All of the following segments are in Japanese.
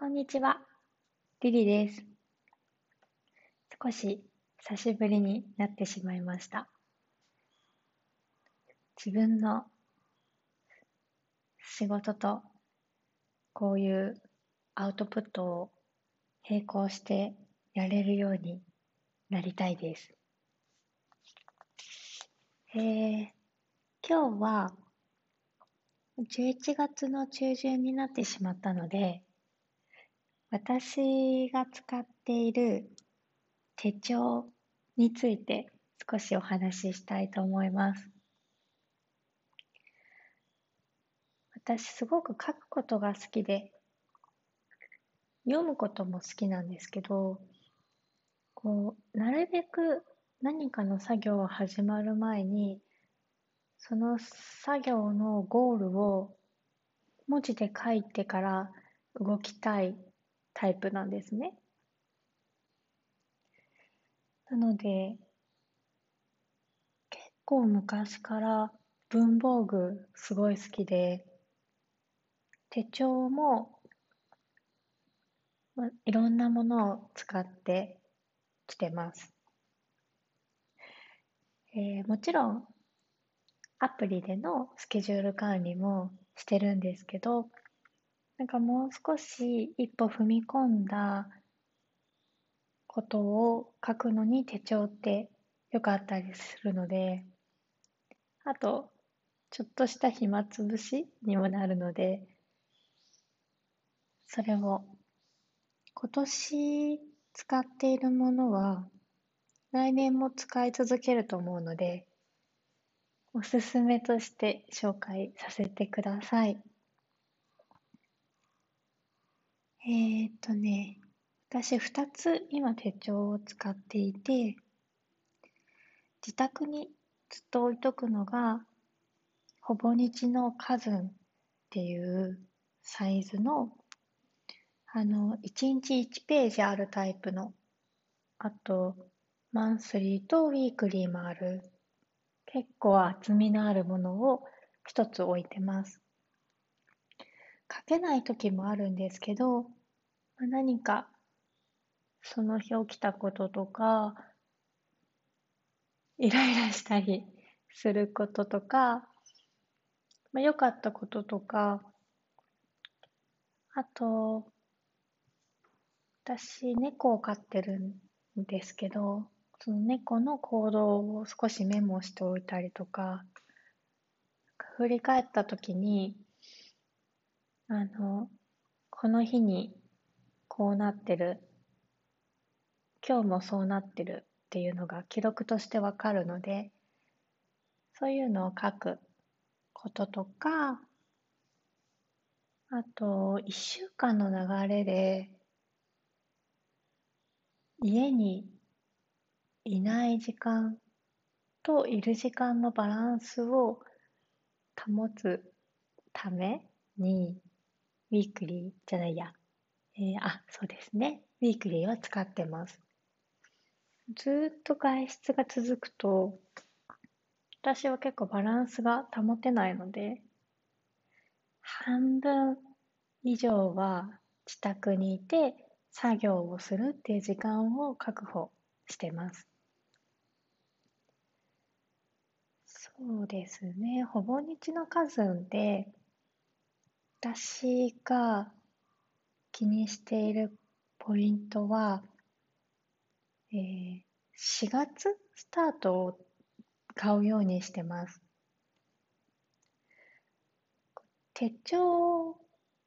こんにちは、リリです。少し久しぶりになってしまいました。自分の仕事とこういうアウトプットを並行してやれるようになりたいです。えー、今日は11月の中旬になってしまったので、私が使っている手帳について少しお話ししたいと思います。私すごく書くことが好きで読むことも好きなんですけどこうなるべく何かの作業が始まる前にその作業のゴールを文字で書いてから動きたいタイプなんですね。なので、結構昔から文房具すごい好きで、手帳も、ま、いろんなものを使ってきてます。えー、もちろんアプリでのスケジュール管理もしてるんですけど、なんかもう少し一歩踏み込んだことを書くのに手帳ってよかったりするので、あと、ちょっとした暇つぶしにもなるので、それを今年使っているものは来年も使い続けると思うので、おすすめとして紹介させてください。えー、っとね、私二つ今手帳を使っていて、自宅にずっと置いとくのが、ほぼ日のカズンっていうサイズの、あの、1日1ページあるタイプの、あと、マンスリーとウィークリーもある、結構厚みのあるものを一つ置いてます。書けない時もあるんですけど、まあ、何かその日起きたこととか、イライラしたりすることとか、まあ、良かったこととか、あと、私、猫を飼ってるんですけど、その猫の行動を少しメモしておいたりとか、振り返った時に、あの、この日にこうなってる。今日もそうなってるっていうのが記録としてわかるのでそういうのを書くこととかあと1週間の流れで家にいない時間といる時間のバランスを保つためにウィークリーじゃないやえー、あ、そうですね。ウィークリーは使ってます。ずっと外出が続くと、私は結構バランスが保てないので、半分以上は自宅にいて作業をするっていう時間を確保してます。そうですね。ほぼ日の数で、私が気にしているポイントは、えー、4月スタートを買うようにしてます。手帳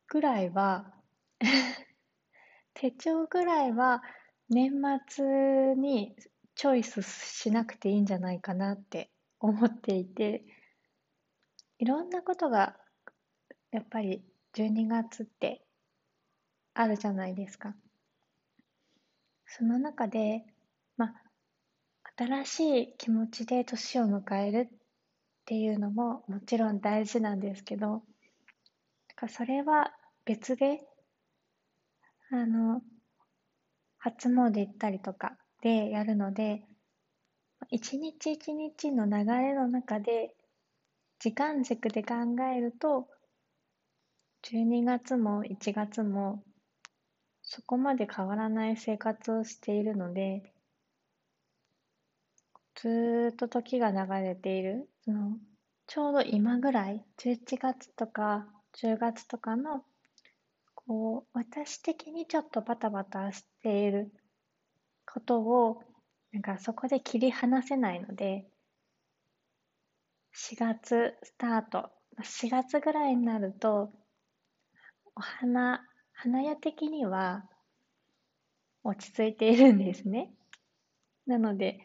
ぐらいは 手帳ぐらいは年末にチョイスしなくていいんじゃないかなって思っていていろんなことがやっぱり12月ってあるじゃないですか。その中で、まあ新しい気持ちで年を迎えるっていうのももちろん大事なんですけど、それは別で、あの、初詣行ったりとかでやるので、一日一日の流れの中で、時間軸で考えると、12月も1月もそこまで変わらない生活をしているので、ずっと時が流れている、その、ちょうど今ぐらい、11月とか10月とかの、こう、私的にちょっとバタバタしていることを、なんかそこで切り離せないので、4月スタート、4月ぐらいになると、お花、花屋的には落ち着いているんですね。なので、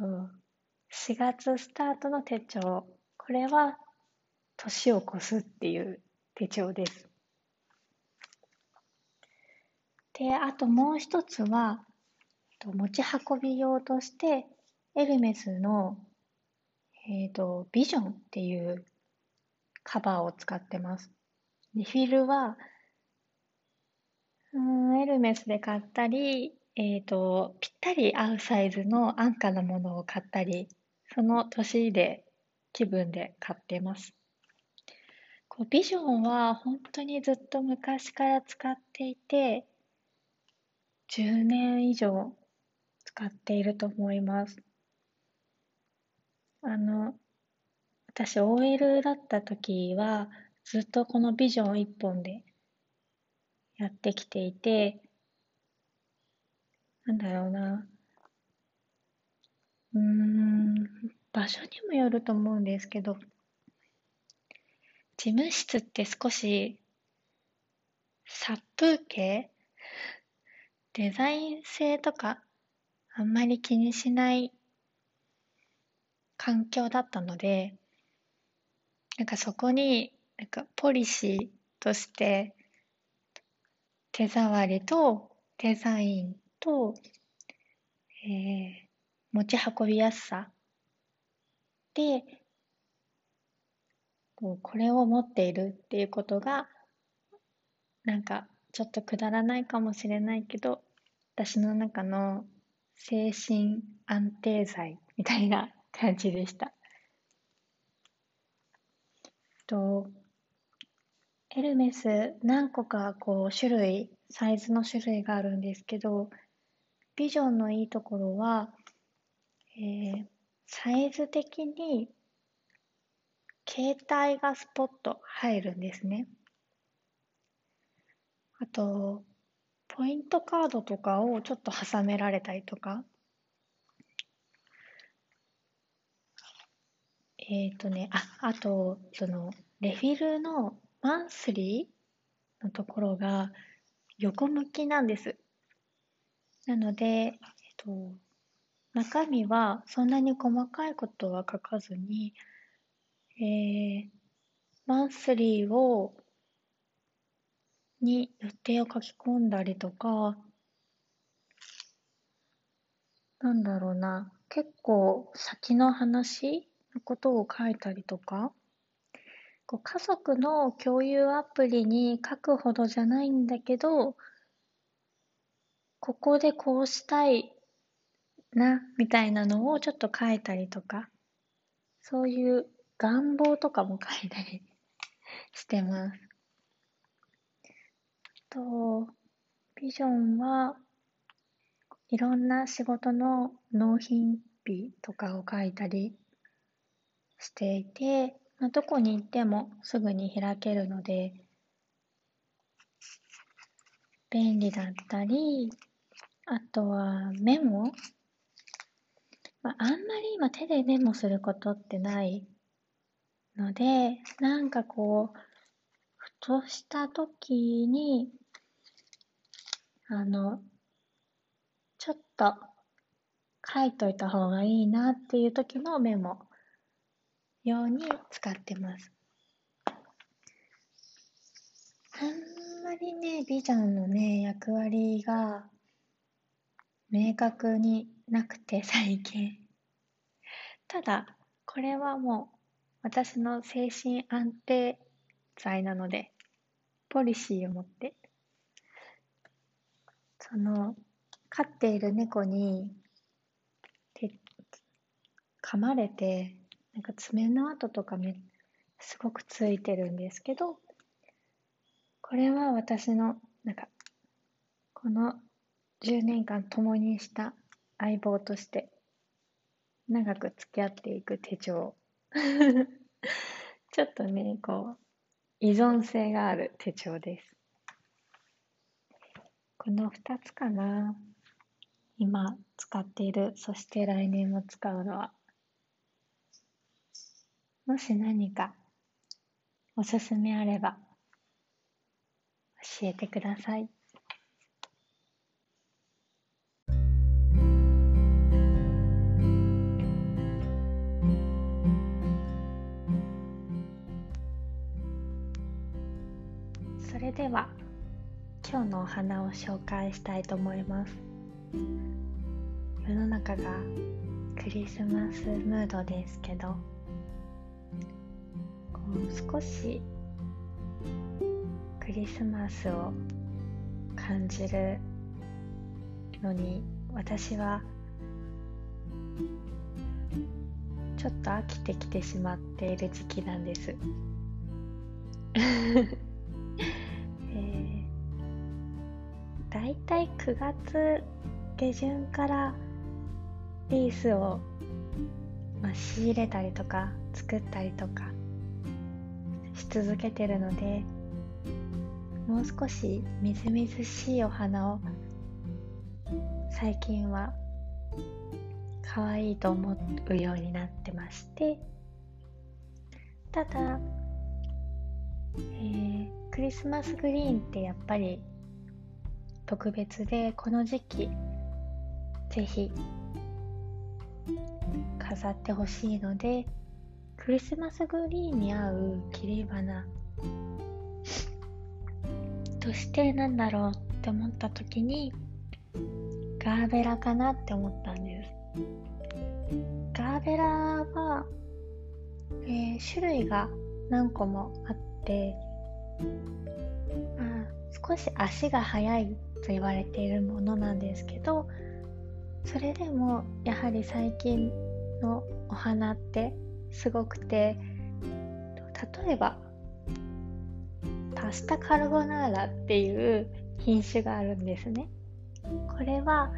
4月スタートの手帳、これは年を越すっていう手帳です。で、あともう一つは、持ち運び用として、エルメスの、えっ、ー、と、ビジョンっていうカバーを使ってます。でフィルは、うん、エルメスで買ったり、えっ、と、ぴったり合うサイズの安価なものを買ったり、その年で気分で買ってます。こうビジョンは本当にずっと昔から使っていて、10年以上使っていると思います。あの、私 OL だった時はずっとこのビジョン一本でやってきていて、なんだろうな。うーん、場所にもよると思うんですけど、事務室って少し殺風景？デザイン性とかあんまり気にしない環境だったので、なんかそこに、なんかポリシーとして手触りとデザインと、えー、持ち運びやすさで、これを持っているっていうことが、なんかちょっとくだらないかもしれないけど、私の中の精神安定剤みたいな感じでした。とエルメス何個かこう種類サイズの種類があるんですけどビジョンのいいところは、えー、サイズ的に携帯がスポット入るんですね。あとポイントカードとかをちょっと挟められたりとか。えっ、ー、とね、あ、あと、その、レフィルのマンスリーのところが横向きなんです。なので、えっと、中身はそんなに細かいことは書かずに、えー、マンスリーをに予定を書き込んだりとか、なんだろうな、結構先の話のことを書いたりとか、こう家族の共有アプリに書くほどじゃないんだけど、ここでこうしたいな、みたいなのをちょっと書いたりとか、そういう願望とかも書いたりしてます。と、ビジョンはいろんな仕事の納品日とかを書いたりしていて、まあ、どこに行ってもすぐに開けるので便利だったり、あとはメモ、まあ、あんまり今手でメモすることってないので、なんかこう、ふとした時にあの、ちょっと書いといた方がいいなっていう時のメモ。用に使ってます。あんまりね、ビジョンのね、役割が明確になくて最近。ただ、これはもう私の精神安定剤なので、ポリシーを持ってその飼っている猫に噛まれてなんか爪の跡とかめすごくついてるんですけどこれは私のなんかこの10年間共にした相棒として長く付き合っていく手帳。ちょっとねこう依存性がある手帳です。この2つかな。今使っているそして来年も使うのは。もし何かおすすめあれば教えてください。それでは今日のお花を紹介したいと思います世の中がクリスマスムードですけどもう少しクリスマスを感じるのに私はちょっと飽きてきてしまっている時期なんです。だいたい9月下旬からリースを、まあ、仕入れたりとか作ったりとかし続けてるのでもう少しみずみずしいお花を最近は可愛いと思うようになってましてただ、えー、クリスマスグリーンってやっぱり特別でこの時期ぜひ飾ってほしいのでクリスマスグリーンに合う切り花。としてなんだろうって思った時にガーベラかなって思ったんですガーベラは、えー、種類が何個もあってまあ少し足が速いと言われているものなんですけどそれでもやはり最近のお花ってすごくて例えばパスタカルボナーラっていう品種があるんですね。これは、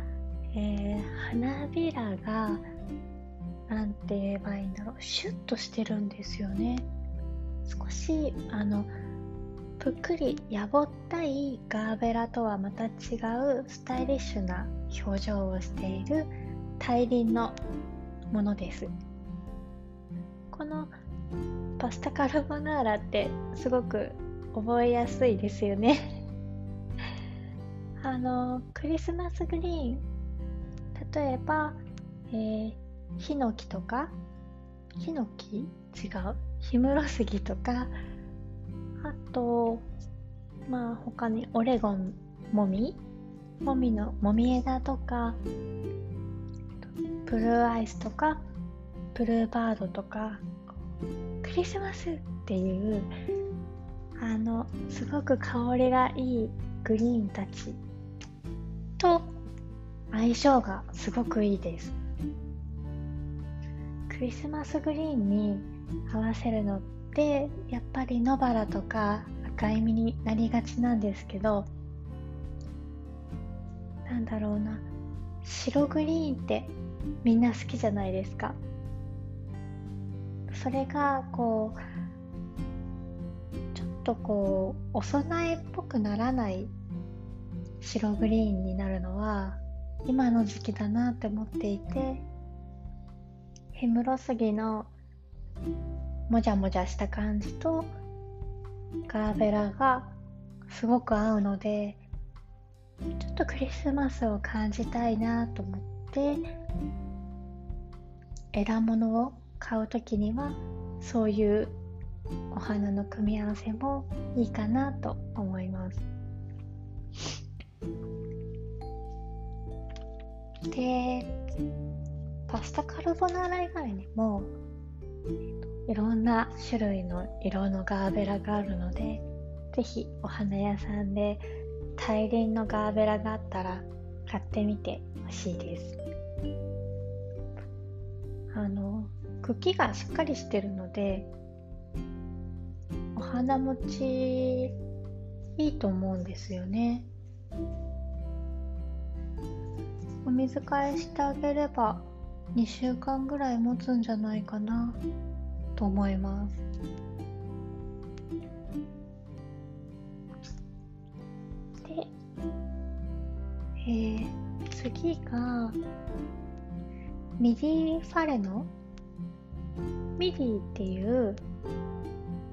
えー、花びらが何て言えばいいんだろうシュッとしてるんですよね。少しあのぷっくりやぼったいガーベラとはまた違うスタイリッシュな表情をしている大輪のものです。このパスタカルボナーラってすごく覚えやすいですよね。あのクリスマスグリーン。例えば、えー、ヒノキとか？ヒノキ？違う。ヒムロスギとか？あと、まあ他にオレゴンもみ？もみのもみ枝とか、ブルーアイスとか、ブルーバードとか、クリスマスっていう、あの、すごく香りがいいグリーンたちと相性がすごくいいです。クリスマスグリーンに合わせるのっでやっぱり野バラとか赤い実になりがちなんですけどなんだろうな白グリーンってみんな好きじゃないですかそれがこうちょっとこうお供えっぽくならない白グリーンになるのは今の時期だなって思っていてヘムロスギのもじゃもじゃした感じとガーベラがすごく合うのでちょっとクリスマスを感じたいなと思って枝物を買う時にはそういうお花の組み合わせもいいかなと思います。でパスタカルボナーラ以外にもいろんな種類の色のガーベラがあるのでぜひお花屋さんで大輪のガーベラがあったら買ってみてほしいです。茎がしっかりしてるのでお花持ちいいと思うんですよね。お水替えしてあげれば2週間ぐらい持つんじゃないかなと思います。で、えー、次がミディファレのミディっていう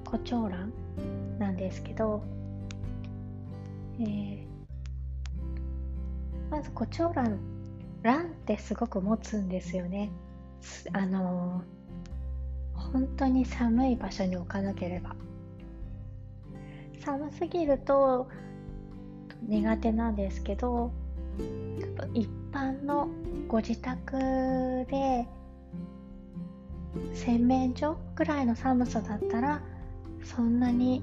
胡蝶蘭なんですけど、えー、まず胡蝶蘭蘭ってすごく持つんですよね。あのー、本当に寒い場所に置かなければ。寒すぎると苦手なんですけど一般のご自宅で洗面所ぐらいの寒さだったらそんなに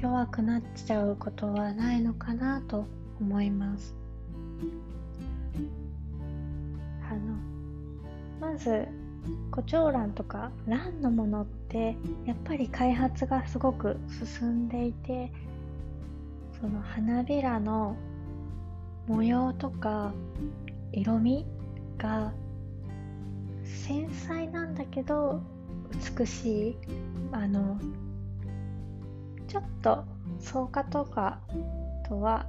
弱くなっちゃうことはないのかなと思います。あのまず胡蝶蘭とか蘭のものってやっぱり開発がすごく進んでいてその花びらの模様とか色味が繊細なんだけど美しい。あのちょっと草加とかとは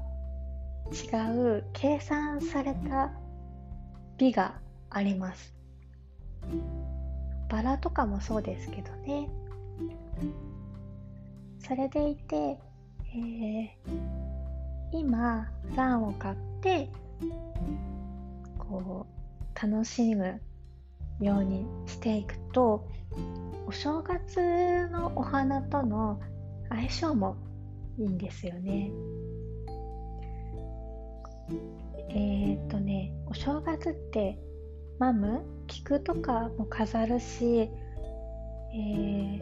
違う計算された美があります。バラとかもそうですけどね。それでいて、えー、今ランを買ってこう楽しむようにしていくとお正月のお花との相性もいいんですよね。えー、っとねお正月ってマム菊とかも飾るし、えー、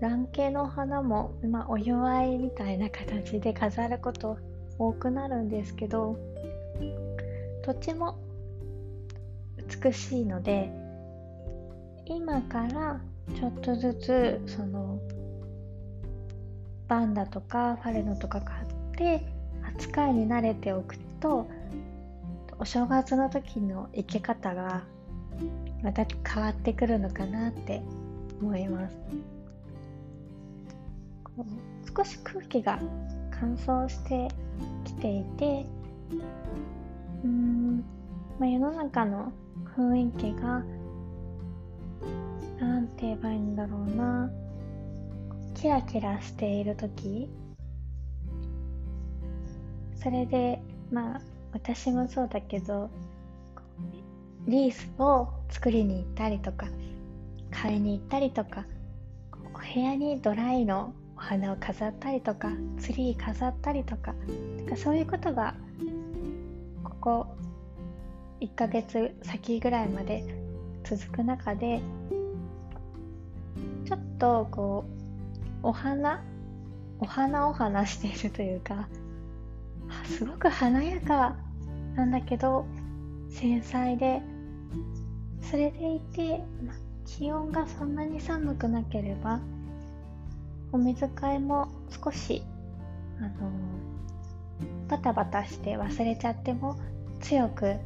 卵系の花も、まあ、お祝いみたいな形で飾ること多くなるんですけどどっちも美しいので今からちょっとずつそのバンダとかファレノとか買って扱いに慣れておくとお正月の時の生き方がまた変わってくるのかなって思います。少し空気が乾燥してきていてうん、まあ、世の中の雰囲気がなんて言えばいいんだろうな。キラキラしている時。それでまあ私もそうだけどリースを作りに行ったりとか買いに行ったりとかお部屋にドライのお花を飾ったりとかツリー飾ったりとかかそういうことがここ1ヶ月先ぐらいまで続く中でちょっとこうお花お花お花しているというかすごく華やかなんだけど繊細でそれでいて、ま、気温がそんなに寒くなければお水替えも少しあのバタバタして忘れちゃっても強く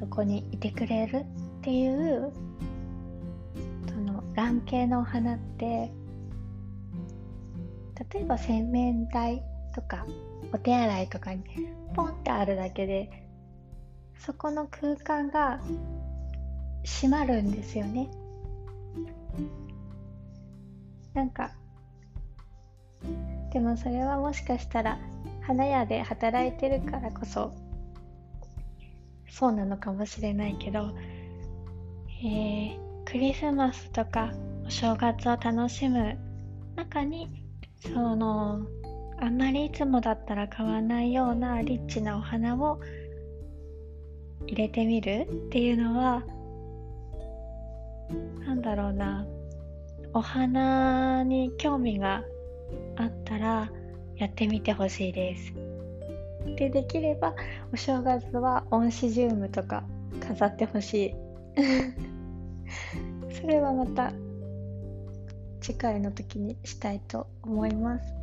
そこにいてくれるっていうその卵系のお花って例えば洗面台とかお手洗いとかにポンってあるだけでそこの空間が閉まるんですよね。なんかでもそれはもしかしたら花屋で働いてるからこそそうなのかもしれないけど、えー、クリスマスとかお正月を楽しむ中にそのあんまりいつもだったら買わないようなリッチなお花を入れてみるっていうのはなんだろうなお花に興味があったらやってみてほしいです。でできればお正月はオンシジウムとか飾ってほしい。それはまた次回の時にしたいと思います。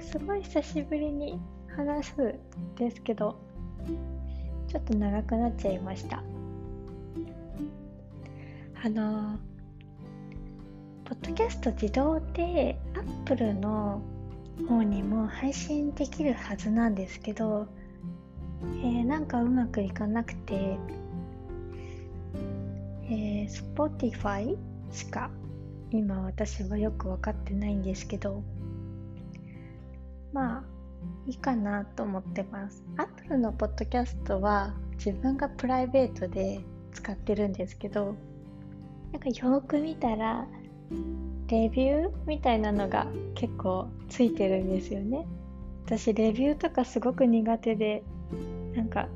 すごい久しぶりに話すですけどちょっと長くなっちゃいました。あのポッドキャスト自動で Apple の方にも配信できるはずなんですけど、えー、なんかうまくいかなくて、えー、Spotify しか今私はよく分かってないんですけどまあいいかなと思ってます。Apple のポッドキャストは自分がプライベートで使ってるんですけどなんかよく見たらレビューみたいなのが結構ついてるんですよね。私レビューとかすごく苦手でなんか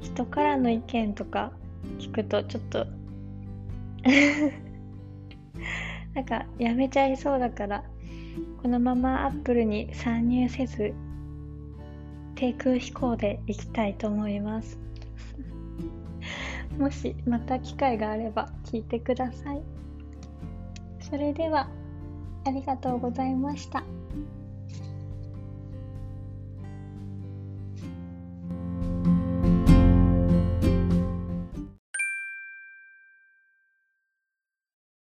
人からの意見とか聞くとちょっと なんかやめちゃいそうだからこのままアップルに参入せず低空飛行で行きたいと思います。もしまた機会があれば聞いてください。それではありがとうございました。